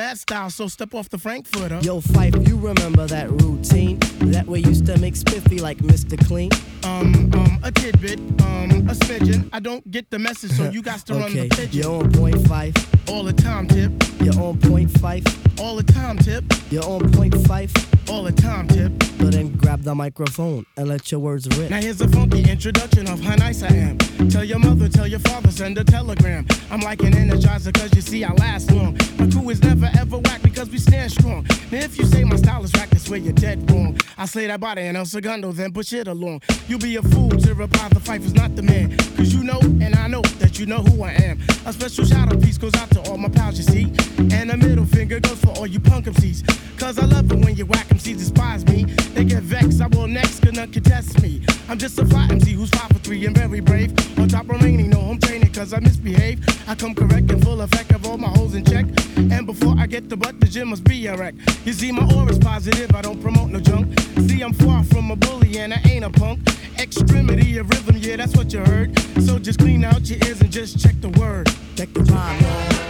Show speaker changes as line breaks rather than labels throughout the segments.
mad style, so step off the Frankfurter.
Yo, Phife, you remember that routine? That way used to make spiffy like Mr. Clean.
Um, um, a tidbit, um, a smidgen. I don't get the message, so you got to run
Okay,
the pigeon.
you're on point five.
All the time, tip.
You're on point five.
All the time, tip.
You're on point five.
All the time, tip.
But then grab the microphone and let your words rip.
Now here's a funky introduction of how nice I am. Tell your mother, tell your father, send a telegram. I'm like an energizer cause you see I last long. My crew is never ever whack because we stand strong. Now if you say my style is whack, that's where you're dead wrong. I say that body and El Segundo, then push it along. You'll be a fool to reply the Phife is not the man. Cause you know and I know that you know who I am. A special shout out piece goes out to all my pals you see. And a middle finger goes for all you punk MCs. Cause I love it when you whack MCs despise me. They get vexed, I will next, none contest me. I'm just a fly MC who's five for three and very brave. On top remaining, no home training cause I misbehave. I come correct and full effect of all my holes in check. And before I get the butt, the gym must be a wreck. You see, my aura's positive, I don't promote no junk. See, I'm far from a bully and I ain't a punk. Extremity of rhythm, yeah, that's what you heard. So just clean out your ears and just check the word.
Check the rhyme,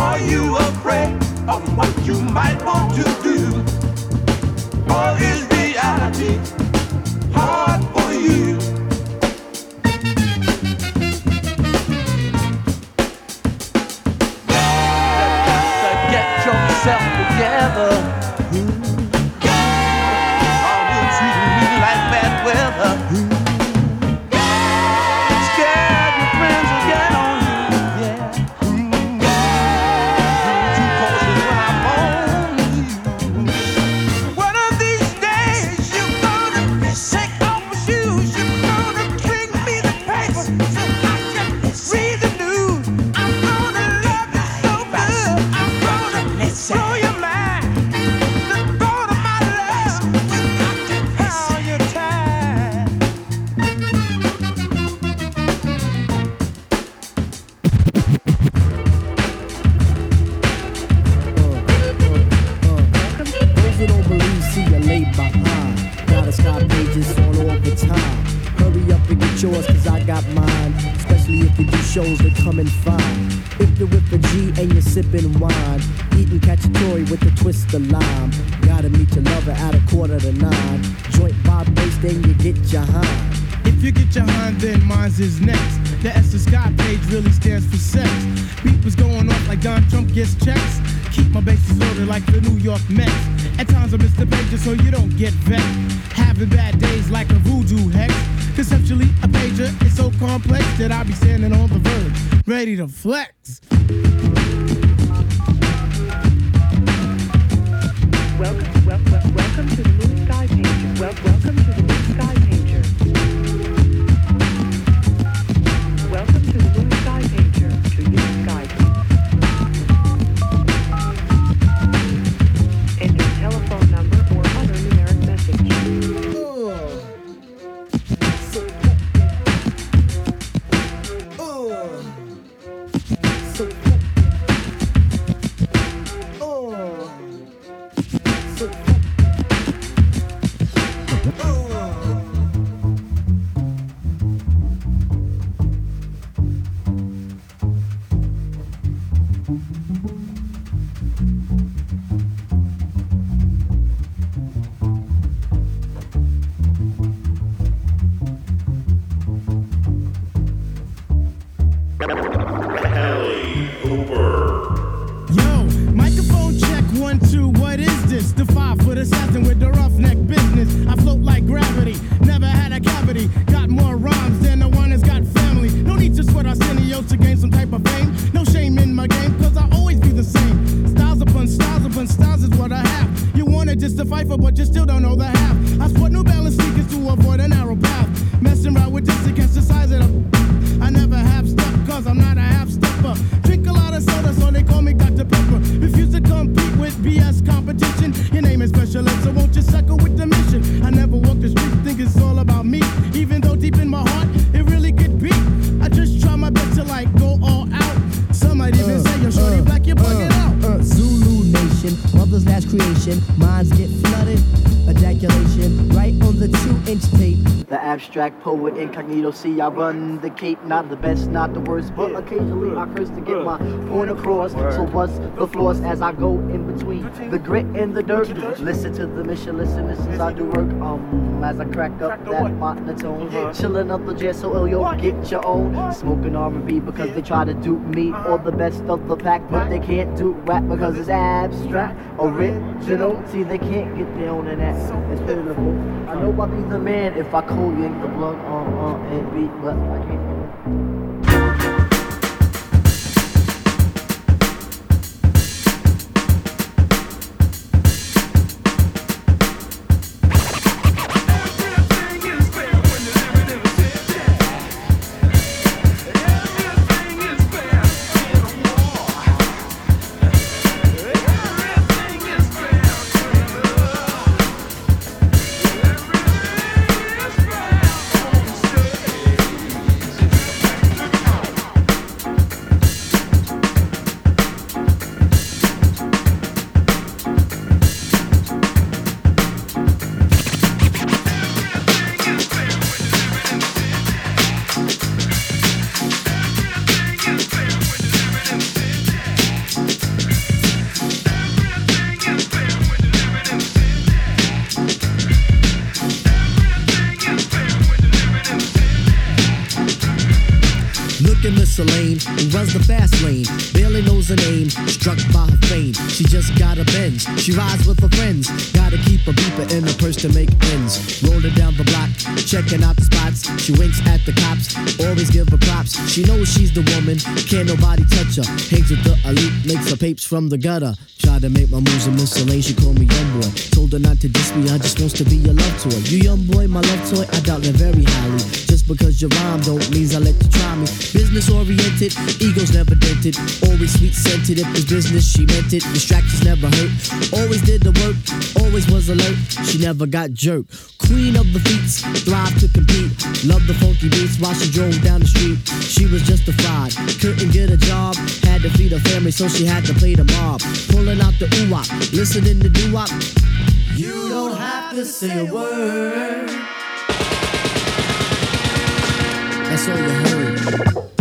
Are you afraid of what you might want to do? Or is reality hard for you?
Ready
creation. Minds get flooded, ejaculation right on the two inch tape. Abstract poet incognito. See, I run the cape, not the best, not the worst, but occasionally I curse to get my point across. So what's the flaws as I go in between the grit and the dirt? Listen to the mission, listen, this is I do work. Um, as I crack up that monotone, chilling up the jet so ill, yo, get your own. Smoking R&B because they try to dupe me or the best of the pack, but they can't do rap because it's abstract, original. See, they can't get down in that. It's pitiful. I know I'll be the man if I cold yank the blood on and beat, but I can't. She just got a Benz. She rides with her friends. Gotta keep a beeper in her purse to make ends. Rolling down the block, checking out the spots. She winks at the cops, always give her props. She knows she's the woman, can't nobody touch her. Hangs with the elite, makes her papes from the gutter. Tried to make my moves in Miss she called me young boy. Told her not to diss me, I just wants to be your love toy. You young boy, my love toy, I doubt that very highly. Just because your rhyme don't means I let you try me. Business oriented, egos never dented. Always sweet scented, if it's business, she meant it. Distractions never hurt. Always did the work, always was alert. She never got jerked. Queen of the feats, thrive to compete. Love the funky beats while she drove down the street. She was justified, couldn't get a job. Had to feed her family, so she had to play the mob. Pulling out the ooh listening to doo wop. You don't have to say a word. That's all you heard.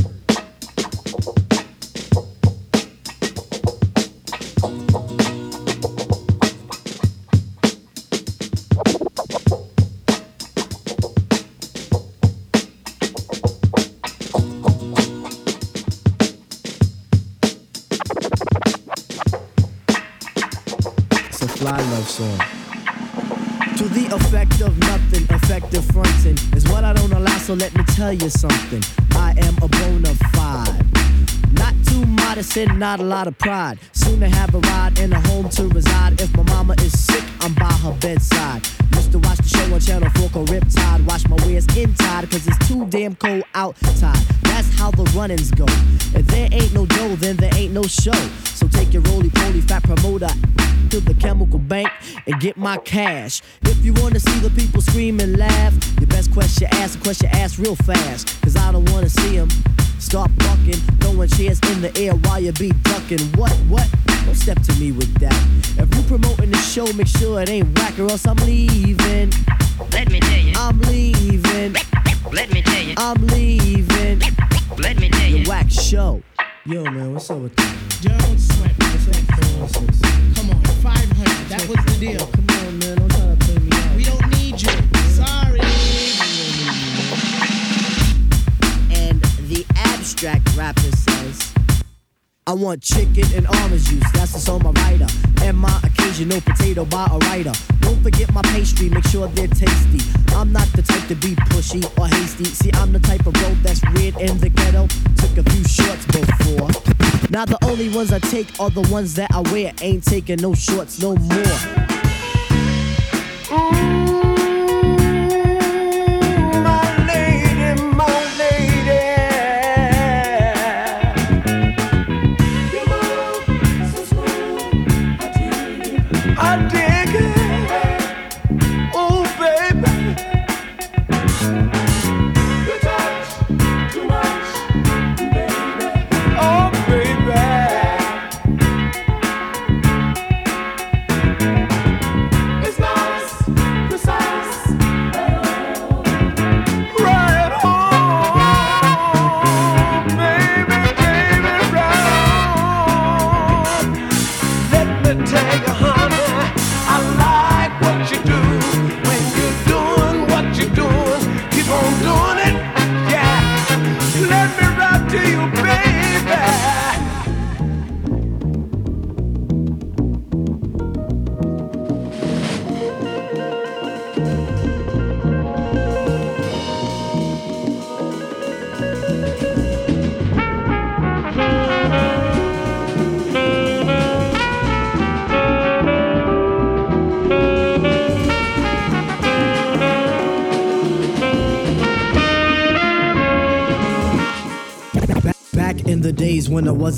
Tell you something. I am a bona fide. Not too modest and not a lot of pride. Soon to have a ride and a home to reside. If my mama is sick, I'm by her bedside. Used to watch the show on Channel 4 called Riptide. Wash my wares inside, cause it's too damn cold outside. That's how the runnings go. If there ain't no dough, then there ain't no show. So take your roly poly fat promoter to the chemical bank and get my cash. If you wanna see the people scream and laugh, your best question ask, a question ask real fast. Cause I don't wanna see them start bucking, throwing chairs in the air while you be ducking. What, what? Don't step to me with that. If you promoting the show, make sure it ain't whack or else I'm leaving.
Let me tell you.
I'm leaving.
Let me tell you.
I'm leaving.
Let me tell you.
The whack show. Yo, man, what's up with that?
Don't sweat me. Come on, 500. That was the deal.
Oh, come on, man, abstract rapper says, I want chicken and orange juice, that's what's on my rider. And my occasional potato by a writer. Don't forget my pastry, make sure they're tasty. I'm not the type to be pushy or hasty. See, I'm the type of bro that's weird in the ghetto. Took a few shorts before. Now the only ones I take are the ones that I wear. Ain't taking no shorts no more. Mm.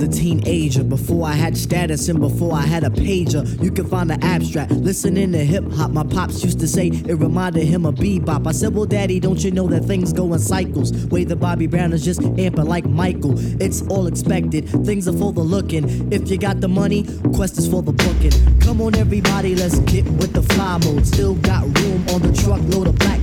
A teenager, before I had status and before I had a pager. You can find the abstract. Listening to hip hop, my pops used to say it reminded him of bebop. I said, Well, daddy, don't you know that things go in cycles? Way the Bobby Brown is just amping like Michael. It's all expected, things are for the looking. If you got the money, quest is for the booking. Come on, everybody, let's get with the fly mode. Still got room on the truckload of black.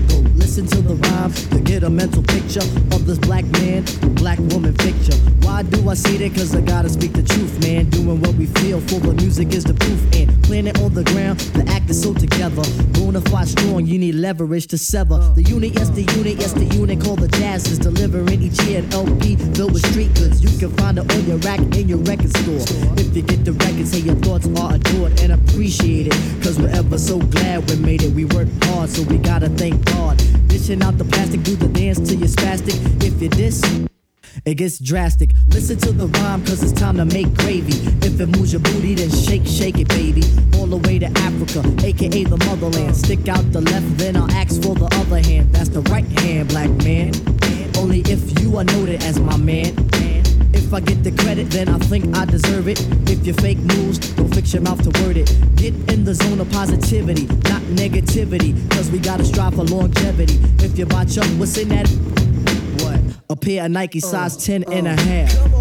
Listen to the rhyme to get a mental picture of this black man, black woman picture. Why do I say that? Cause I gotta speak the truth, man. Doing what we feel for the music is the proof. And planet on the ground, the act is so together. Bona fide strong, you need leverage to sever. The unit, yes, the unit, yes, the unit called the jazz is delivering each year an LP filled with street goods. You can find it on your rack in your record store. If you get the record, say your thoughts are adored and appreciated. Cause we're ever so glad we made it. We worked hard, so we gotta thank God. Dishing out the plastic, do the dance till you're spastic. If you diss, it gets drastic. Listen to the rhyme, cause it's time to make gravy. If it moves your booty, then shake, shake it, baby. All the way to Africa, aka the motherland. Stick out the left, then I'll ask for the other hand. That's the right hand, black man. Only if you are noted as my man. If I get the credit, then I think I deserve it. If you fake moves, don't fix your mouth to word it. Get in the zone of positivity, not negativity. Cause we gotta strive for longevity. If you botch up, what's in that? What? A pair of Nike size uh, 10 and a uh, half.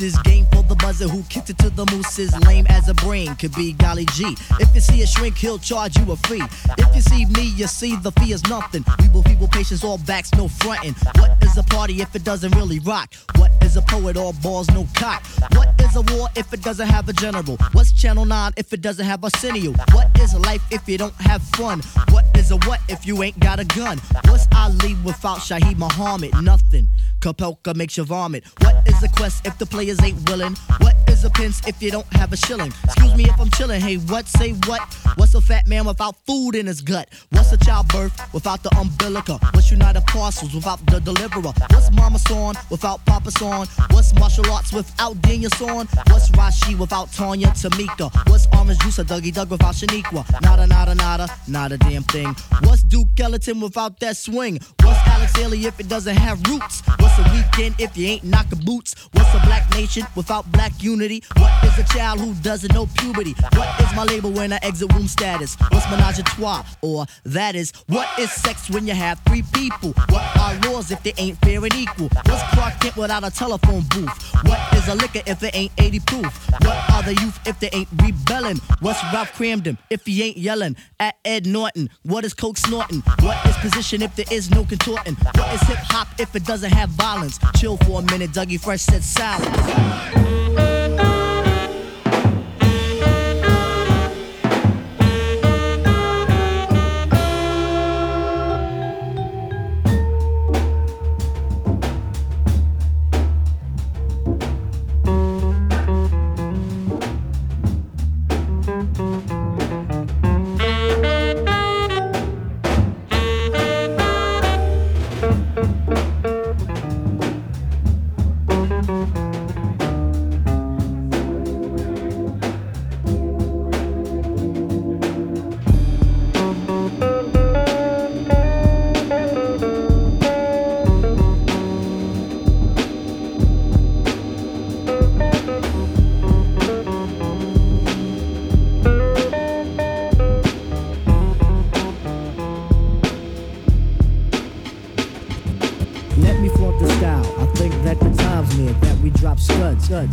Excuses. Game for the buzzer who kicked it to the mooses. Lame as a brain could be golly G. If you see a shrink, he'll charge you a fee. If you see me, you see the fee is nothing. We will feeble patience, all backs, no fronting. What is a party if it doesn't really rock? What is a poet, all balls, no cock? What is a war if it doesn't have a general? What's Channel 9 if it doesn't have Arsenio? What is a life if you don't have fun? What is a what if you ain't got a gun? What's Ali without Shaheed Muhammad? Nothing. Kapelka makes you vomit. What is a quest if the players ain't willing? What is a pence if you don't have a shilling? Excuse me if I'm chilling. Hey, what? Say what? What's a fat man without food in his gut? What's a childbirth without the umbilical? What's United Parcels without the deliverer? What's Mama Son without Papa Son? What's martial arts without Daniel Son? What's Rashi without Tanya Tamika? What's Orange Juice or Dougie Doug without Shaniqua? Nada, nada, nada, not a damn thing. What's Duke Ellington without that swing? What's Alex Haley if it doesn't have roots? A weekend if you ain't knocking boots? What's a black nation without black unity? What is a child who doesn't know puberty? What is my label when I exit womb status? What's menage a trois? Or that is, what is sex when you have three people? What are laws if they ain't fair and equal? What's Clark Kent without a telephone booth? What is a liquor if it ain't 80 proof? What are the youth if they ain't rebelling? What's Ralph Kramden if he ain't yelling at Ed Norton? What is Coke snorting? What is position if there is no contorting? What is hip hop if it doesn't have violence? Chill for a minute, Dougie Fresh said silence.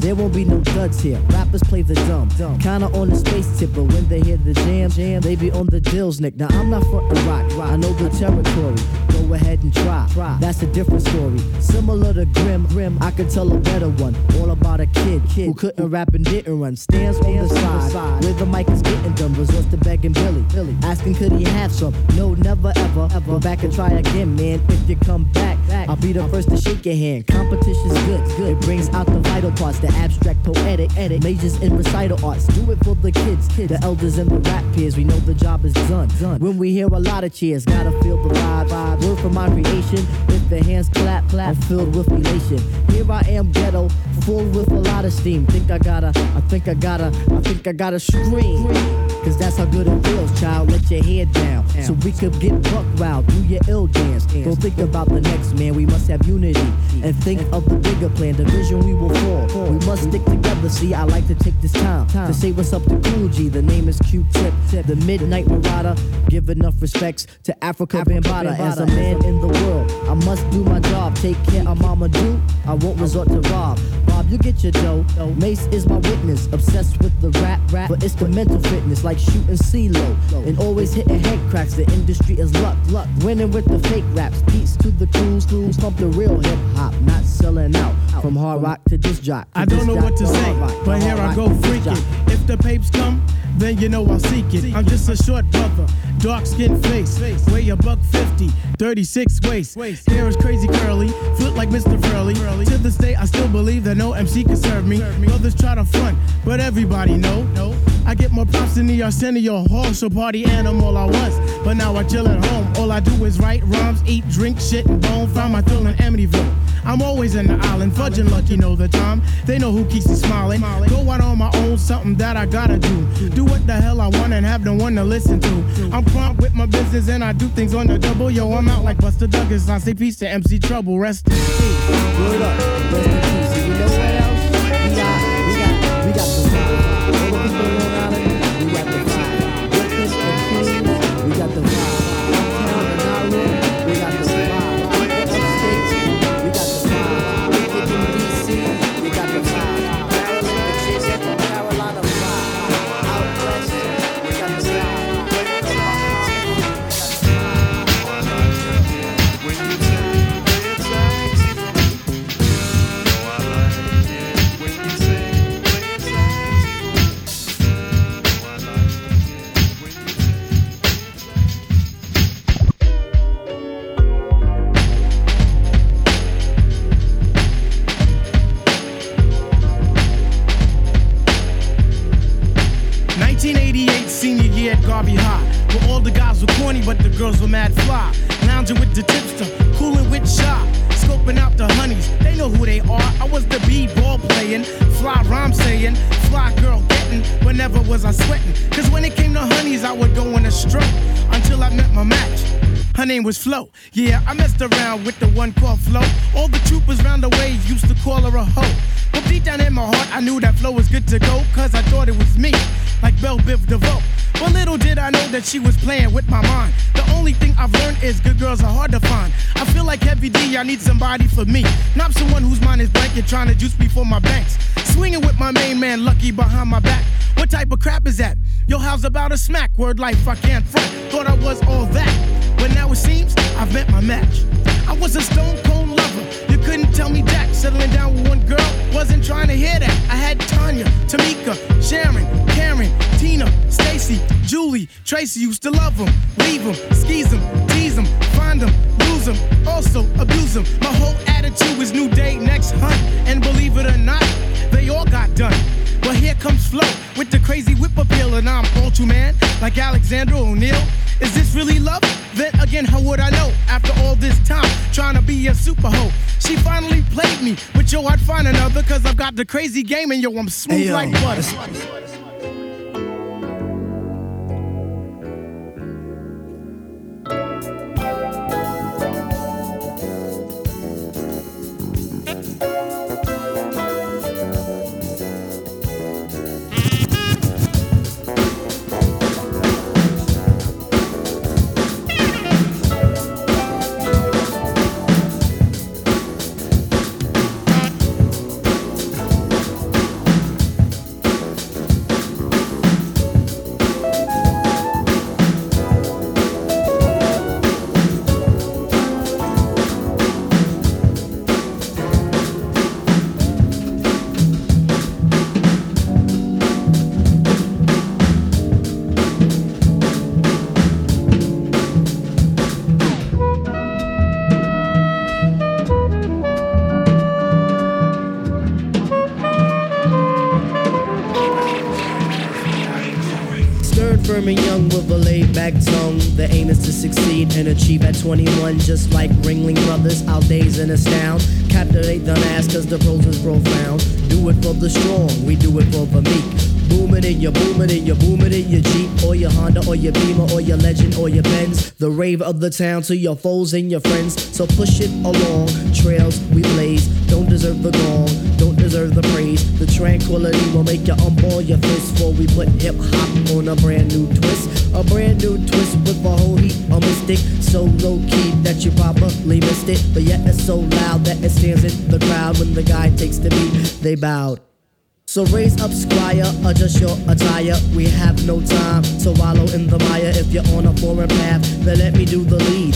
There won't be no duds here. Rappers play the dumb. Kinda on the space tip, but when they hear the jam, jam, they be on the dills, Nick. Now I'm not frontin' rock. I know the territory. Ahead and try. That's a different story. Similar to Grim, Grim, I could tell a better one. All about a kid, kid who couldn't rap and didn't run. Stands on the side, where the mic is getting done. Resorts to begging Billy, Billy, asking could he have some? No, never ever, ever. Go back and try again, man. If you come back, I'll be the first to shake your hand. Competition's good, good. It brings out the vital parts, the abstract, poetic, edit, majors in recital arts. Do it for the kids, kids, the elders and the rap peers. We know the job is done, done. When we hear a lot of cheers, gotta feel the vibe, vibe. From my creation, if the hands clap, clap, I'm filled with elation. Here I am, ghetto, full with a lot of steam. Think I gotta, I think I gotta, I think I gotta scream. Cause that's how good it feels, child. Let your head down. So we could get buck wild, do your ill dance. Don't think about the next man, we must have unity. And think of the bigger plan, the vision we will fall. We must stick together, see, I like to take this time to say what's up to Cool G. The name is Q-Tip, the Midnight Marauder. Give enough respects to Afrika Bambaataa. As a man in the world, I must do my job. Take care of Mama Do, I won't resort to rob. You get your dough. Mace is my witness, obsessed with the rap, rap, but it's the mental fitness, like shooting CeeLo. And always hitting head cracks, the industry is luck, luck. Winning with the fake raps, beats to the crews, crews pump the real hip hop, not selling out. From hard rock to disc jock. to
I don't know what to say,
rock,
but here I go freaking. If the papes come, then you know I'll seek it. I'm just a short brother, dark skin face, weigh a buck 50, 36 waist. Hair is crazy curly, foot like Mr. Furley. To this day, I still believe that no MC can serve me. Brothers try to front, but everybody know. I get more props than the Arsenio Hall, so party animal I was. But now I chill at home. All I do is write rhymes, eat, drink, shit, and bone. Find my thrill in Amityville. I'm always in the island, fudging lucky know the time. They know who keeps me smiling. Go out on my own, something that I gotta do. Do what the hell I want and have no one to listen to. I'm prompt with my business and I do things on the double. Yo, I'm out like Buster Douglas. I say peace to MC Trouble. Rest in peace.
Word up,
someone whose mind is blank and trying to juice me for my banks. Swinging with my main man, Lucky, behind my back. What type of crap is that? Yo, how's about a smack? Word life, I can't front. Thought I was all that. But now it seems I've met my match. I was a stone cold lover. You couldn't tell me Jack. Settling down with one girl, wasn't trying to hear that. I had Tanya, Tamika, Sharon, Karen, Tina, Stacy, Julie, Tracy used to love them, leave them, skis them, tease them, find them, lose them, also abuse them. My whole attitude is new day, next hunt. And believe it or not, they all got done. But here comes Flo with the crazy whip appeal, and I'm ultra man like Alexander O'Neal. Is this really love? Then again, how would I know? After all this time, trying to be a super hoe. She finally played me, but yo, I'd find another, cause I've got the crazy game, and yo, I'm smooth
Hey, yo,
like butter.
And achieve at 21, just like Ringling Brothers. Our days and astound. Captivate the mass, cause the pros is profound. Do it for the strong, we do it for the meek. Boom it in your boom it in your boom it in your Jeep or your Honda or your Beamer or your Legend or your Benz. The rave of the town to your foes and your friends. So push it along. Trails we blaze. Don't deserve the gong. Don't deserve the praise. The tranquility will make you unball your fist before we put hip hop on a brand new twist. A brand new twist with a whole heap of mystic. So low key that you probably missed it. But yet it's so loud that it stands in the crowd when the guy takes the beat. They bowed. So raise up, squire, adjust your attire. We have no time to wallow in the mire. If you're on a foreign path, then let me do the lead.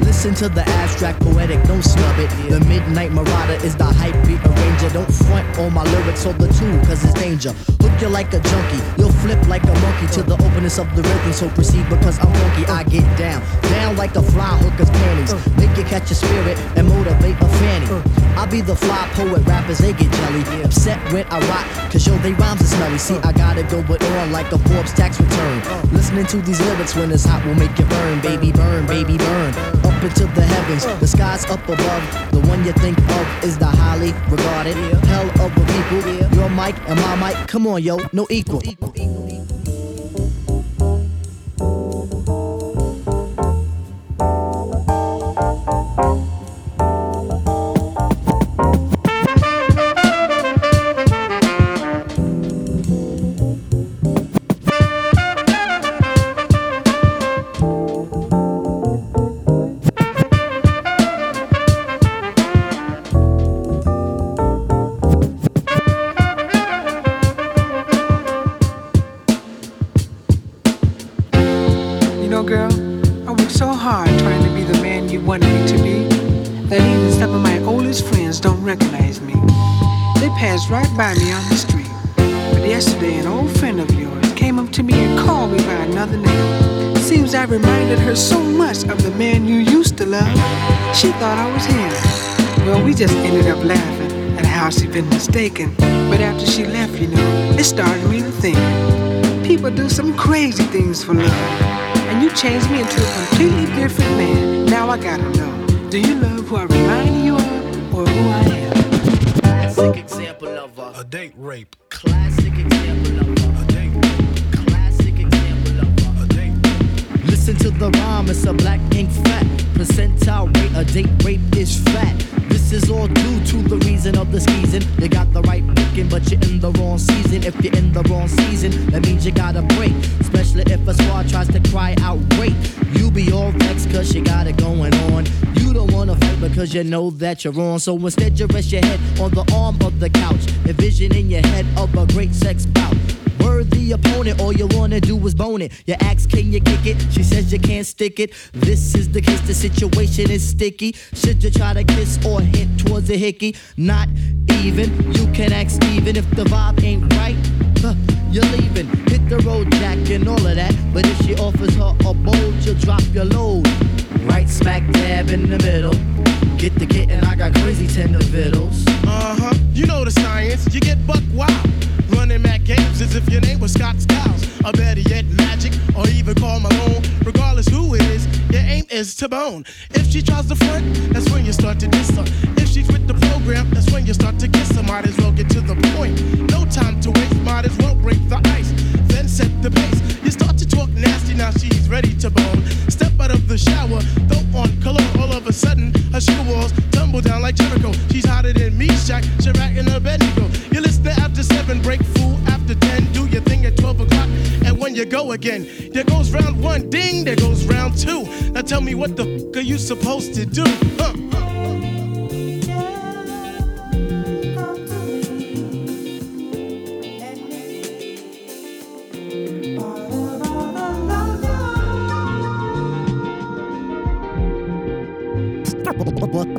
Listen to the abstract poetic, don't snub it. The midnight marauder is the hype beat arranger. Don't front on my lyrics or the tune, cause it's danger. Hook you like a junkie, you'll flip like a monkey to the openness of the rhythm. So proceed because I'm funky, I get down. Down like a fly hooker's panties. Make you catch a spirit and motivate a fanny. I'll be the fly poet, rappers they get jelly. Upset when I rock, cause yo, they rhymes are smelly. See, I gotta go but on like a Forbes tax return. Listening to these lyrics when it's hot will make you burn, baby, burn, baby, burn. Up into the heavens, the sky's up above. The one you think of is the highly regarded. Hell of a people, your mic and my mic. Come on, yo, no equal.
Don't recognize me. They passed right by me on the street. But yesterday, an old friend of yours came up to me and called me by another name. Seems I reminded her so much of the man you used to love, she thought I was him. Well, we just ended up laughing at how she'd been mistaken. But after she left, you know, it started me to think. People do some crazy things for love. And you changed me into a completely different man. Now I gotta know. Do you love who I remind you of or who I am?
Classic example of a,
A date rape.
classic example of a,
A date rape.
classic example of a.
A date rape.
Listen to the rhyme, it's a black ink fat. Percentile rate, a date rape is fat. This is all due to the reason of the season. You got the right booking, but you're in the wrong season. If you're in the wrong season, that means you gotta break. Especially if a squad tries to cry out rape. You be all vexed cause you got it going on. You don't wanna fight because you know that you're wrong. So instead, you rest your head on the arm of the couch. Envision in your head of a great sex bout. Word the opponent, all you wanna do is bone it. You ask, can you kick it? She says you can't stick it. This is the case, the situation is sticky. Should you try to kiss or hint towards a hickey? Not even. You can ask Steven if the vibe ain't right. You're leaving. Hit the road, Jack, and all of that. But if she offers her a bowl, you'll drop your load. Right smack dab in the middle. Get the kitten, I got crazy tender vittles.
Uh huh. You know the science. You get buck wild. Your name was Scott Skiles. Or better yet, Magic, or even Karl Malone. Regardless who it is, your aim is to bone. If she tries to front, that's when you start to diss her. If she's with the program, that's when you start to kiss her. Might as well get to the point. No time to waste, might as well break the ice. Then set the pace. You start to talk nasty, now she's ready to bone. Step out of the shower, throw on cologne. All of a sudden, her shoe walls tumble down like Jericho. She's hotter than me, Shaq, Chirac, and Abednego. You listen to after seven, break fool you go again, there goes round one, ding, there goes round two. Now tell me what the f are you supposed to do? Huh?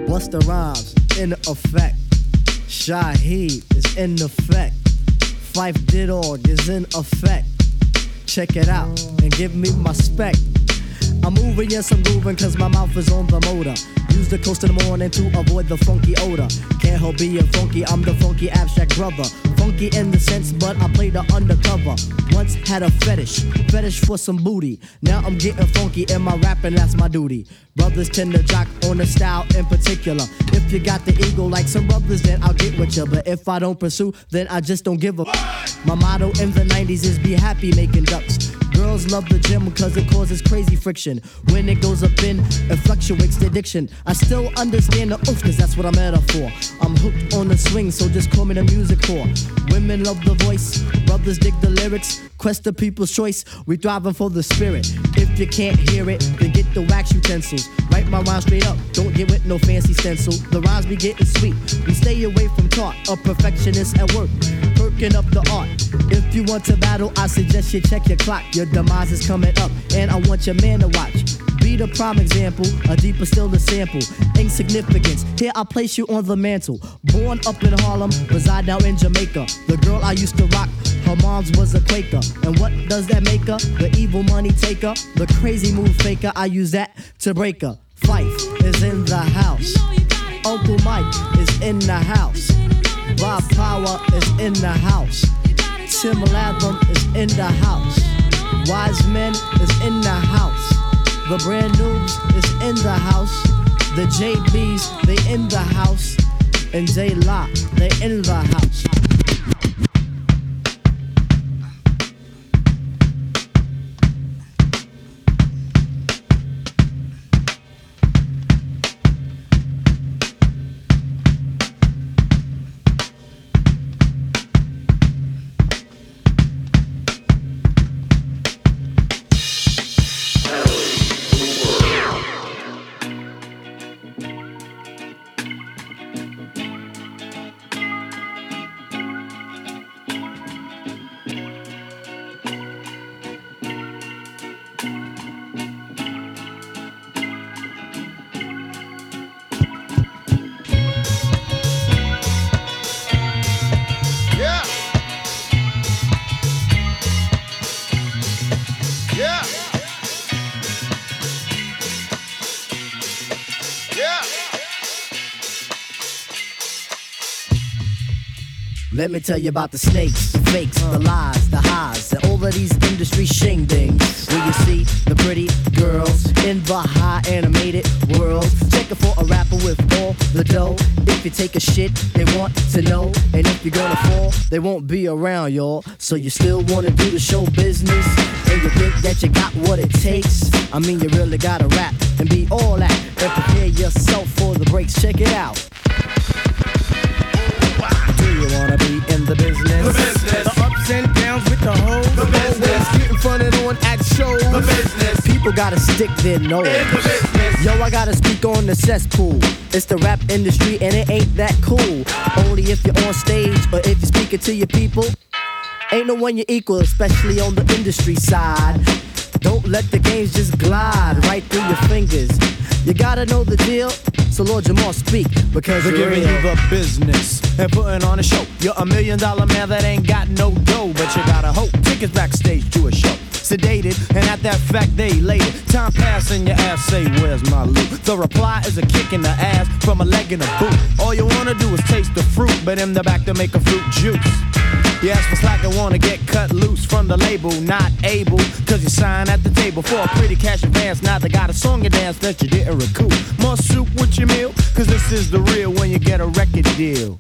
Busta Rhymes in effect. Shaheed is in effect. Phife Dawg is in effect. Check it out and give me my spec. I'm moving, yes, I'm grooving, cause my mouth is on the motor. Use the coast in the morning to avoid the funky odor. Can't help being funky, I'm the funky abstract brother. Funky in the sense, but I play the undercover. Once had a fetish, fetish for some booty. Now I'm getting funky in my rapping, that's my duty. Brothers tend to jock on the style in particular. If you got the ego like some brothers, then I'll get with you. But if I don't pursue, then I just don't give a. My motto in the 90s is be happy making ducks. Girls love the gym because it causes crazy friction. When it goes up in, it fluctuates the addiction. I still understand the oof, cause that's what I'm at for. I'm hooked on the swing, so just call me the music whore. Women love the voice, brothers dig the lyrics. Quest the people's choice, we thriving for the spirit. If you can't hear it, then get the wax utensils. Write my rhyme straight up, don't get with no fancy stencil. The rhymes be getting sweet, we stay away from talk. A perfectionist at work, perking up the art. If you want to battle, I suggest you check your clock. Your demise is coming up, and I want your man to watch. Be the prime example, a deeper still the sample. Insignificance, here I place you on the mantle. Born up in Harlem, reside now in Jamaica. The girl I used to rock, her mom's was a Quaker. And what does that make her? The evil money taker, the crazy move faker. I use that to break her. Phife is in the house. Uncle Mike is in the house. Bob Power is in the house. Tim Latham is in the house. Wise Men is in the house. The brand noobs is in the house. The JBs, they in the house. And J Lock, they in the house. Let me tell you about the snakes, the fakes, the lies, the highs, and all of these industry shingdings. Where you see the pretty girls in the high animated world. Checking for a rapper with all the dough. If you take a shit, they want to know. And if you're gonna fall, they won't be around, y'all. So you still wanna do the show business? And you think that you got what it takes? I mean, you really gotta rap and be all that. And prepare yourself for the breaks. Check it out. You wanna be in the business?
The business. The ups and downs with the hoes. The business. Getting fronted on at shows. The business.
People gotta stick their nose.
In the business.
Yo, I gotta speak on the cesspool. It's the rap industry and it ain't that cool. Only if you're on stage or if you're speaking to your people. Ain't no one you equal, especially on the industry side. Don't let the games just glide right through your fingers. You gotta know the deal, so Lord Jamar speak because
They're
you're
giving
real.
you the business and putting on a show. You're a million dollar man that ain't got no dough, but you gotta hope. Tickets backstage to a show. Sedated, and at that fact they elated. Time passing, your ass say, Where's my loot? The reply is a kick in the ass from a leg in a boot. All you wanna do is taste the fruit, but in the back to make a fruit juice. Ask for slack and wanna get cut loose from the label, not able, cause you sign at the table for a pretty cash advance. Now they got a song and dance that you didn't recoup. More soup with your meal, cause this is the real when you get a record deal.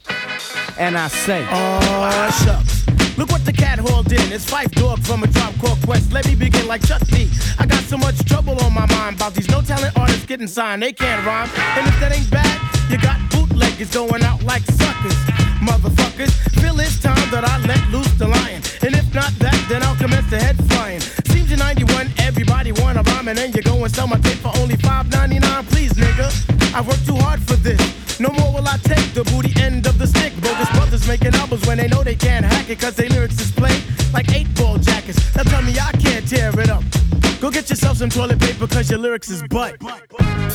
And I say,
Aw, shucks. Look what the cat hauled in. It's Phife Dawg from a drop called Quest. Let me begin like Chuck D. I got so much trouble on my mind about these no talent artists getting signed. They can't rhyme. And if that ain't bad, you got bootleggers going out like suckers. Motherfuckers, feel it's time that I let loose the lion. And if not that, then I'll commence the head flying. Seems in 91, everybody wanna rhyme, and then you go and sell my tape for only $5.99. Please, nigga, I worked too hard for this. No more will I take the booty end of the stick. Bogus brothers making albums when they know they can't hack it, cause they lyrics is played like eight ball jackets. Now tell me I can't tear it up. Go get yourself some toilet paper, cause your lyrics is butt. Ah.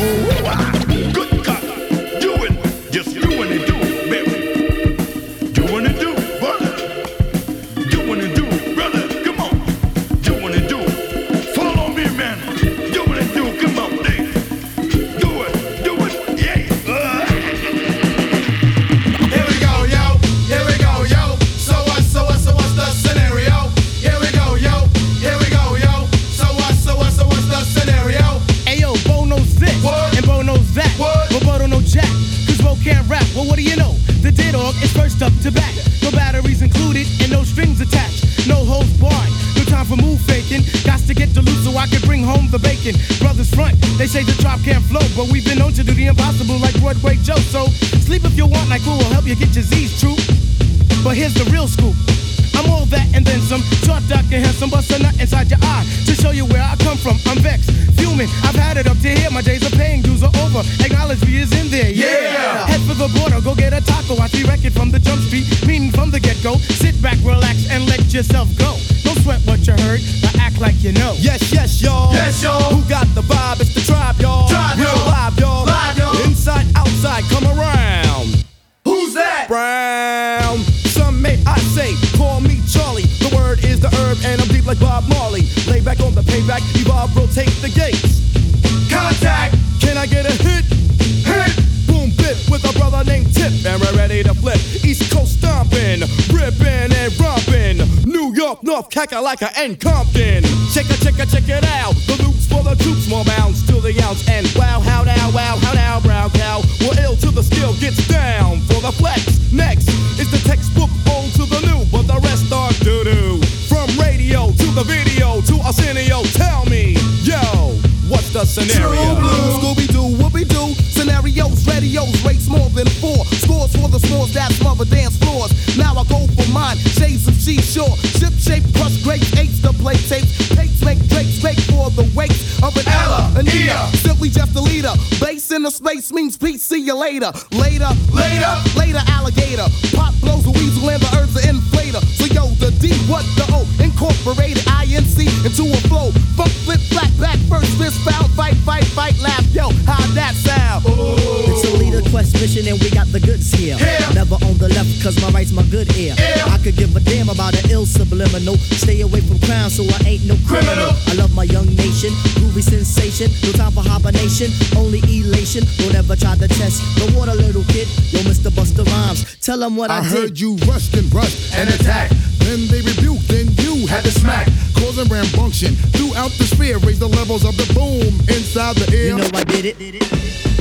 Good God, do
Brothers front, they say the drop can't flow, but we've been known to do the impossible like Broadway Joe. So sleep if you want, like who will help you get your Z's true. But here's the real scoop. I'm all that and then some. Short, dark, and handsome, bust a nut inside your eye to show you where I come from. I'm vexed, fuming. I've had it up to here. My days of paying dues are over. Acknowledge me is in there.
Yeah.
Head for the border, go get a taco. I see record from the jump street, meaning from the get go. Sit back, relax, and let yourself go. Don't sweat what you heard, but act like you know.
Yes, yes, y'all.
Yes, y'all.
Who got the vibe? It's the tribe, y'all.
Tribe, y'all.
live, y'all.
Live, y'all.
Inside, outside, come around.
Who's that?
Brown. Some may I say, call me Charlie. The word is the herb, and I'm deep like Bob Marley. Lay back on the payback, evolve, rotate the gates.
Contact.
Can I get a hit?
Hit.
Boom, bit with a brother named Tip, and we're ready to flip. East Coast stomping, ripping and romping. York, North Kakalaka, and Compton. Check it, check it, check it out. The loops for the troops, more bounds to the ounce. And
in the space means peace. See you later. Later, later, later, alligator. Pop blows a weasel and the earth's an inflator. So yo, the D, what the O? Incorporated INC into a flow. Funk, flip, flat, back, first, fist, foul, fight, fight, fight, laugh. Yo, how that sound?
It's a leader quest
mission and we got the goods here. Never on the left, cause my right's my good ear. I could give a damn about an ill subliminal. Stay away from crime, so I ain't no criminal. I love my young nation, groovy sensation. No time for hibernation, only elation. Don't ever try to test the water, little kid. Yo, Mr. Busta Rhymes, tell them what I,
I
did.
heard you rushed and rushed and attacked. Then they rebuked, then you had to smack. Causing rambunction throughout the sphere. Raise the levels of the boom inside the air.
You know I did it.
Check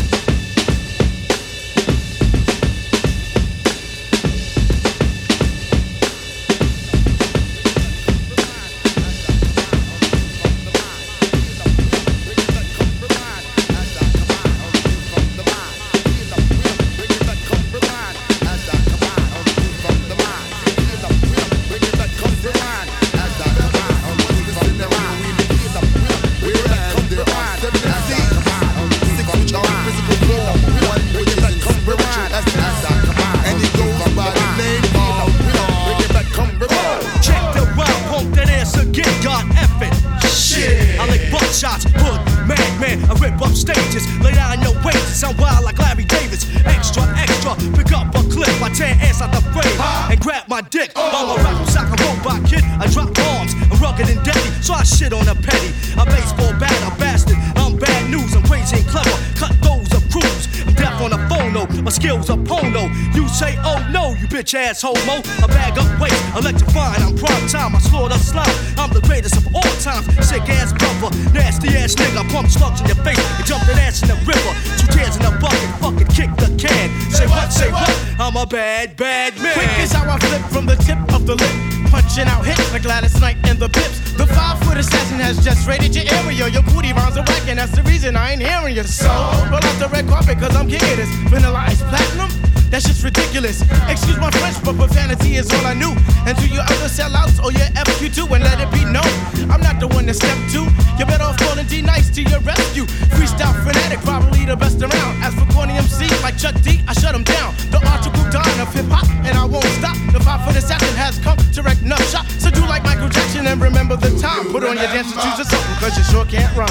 ass homo. I bag up weight, electrifying, I'm prime time, I slaughter slime. I'm the greatest of all times, sick ass brother, nasty ass nigga. Pump slugs in your face and jump that ass in the river. Two tears in the bucket, fucking kick the can. Say what, say what? I'm a bad, bad man.
Quick is how I flip from the tip of the lip. Punching out hits like Gladys Knight and the Pips. The five foot assassin has just raided your area. Your booty rounds are whack, and that's the reason I ain't hearing you. So, roll out the red carpet, cause I'm of this. Vanilla ice platinum? That shit's ridiculous. Excuse my French, but profanity is all I knew. And to your other sellouts or your FQ2, and let it be known, I'm not the one to step to. You better off calling D Nice to your rescue. Freestyle fanatic, probably the best around. As for corny MC like Chuck D, I shut him down. The article Don of hip hop, and I won't stop. The five foot assassin has come to wreck nut shop. So do like Michael Jackson and remember the time. Put on your dancing shoes or something, cause you sure can't rhyme.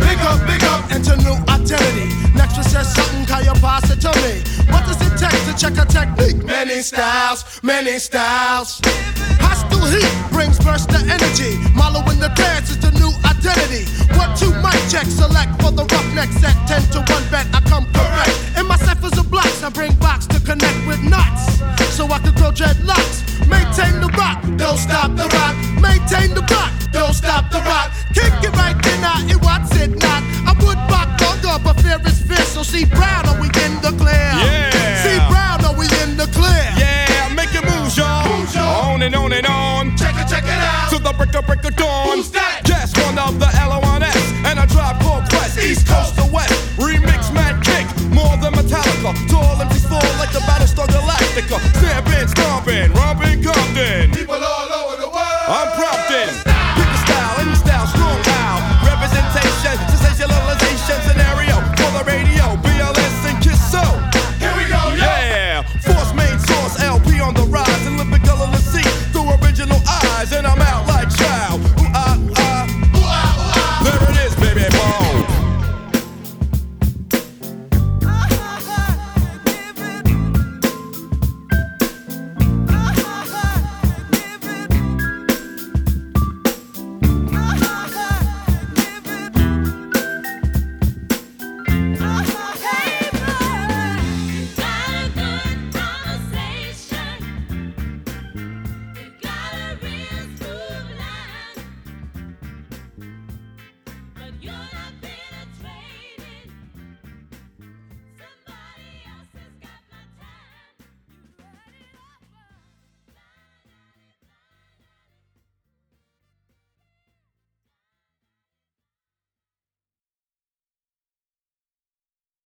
Big up, big up, enter new identity. Next says something, call your boss to me. What does it take to check a technique? Many styles, many styles. Hostile heat brings burst of energy. Malo in the dance is the new identity. One, two, mic check, select for the roughneck set. 10 to 1 bet, I come correct. In my ciphers of blocks, I bring box to connect with knots. So I can grow dreadlocks. Maintain the rock, don't stop the rock. Maintain the rock, don't stop the rock. Kick it right then, I it what's it not. Up a fearless fist. So see proud, are we in the clear? Yeah. See proud, are we in the clear?
Yeah,
make your moves, y'all. On and on and on.
Check it, check it out. To
the break of break of dawn. Who's that? Just one of the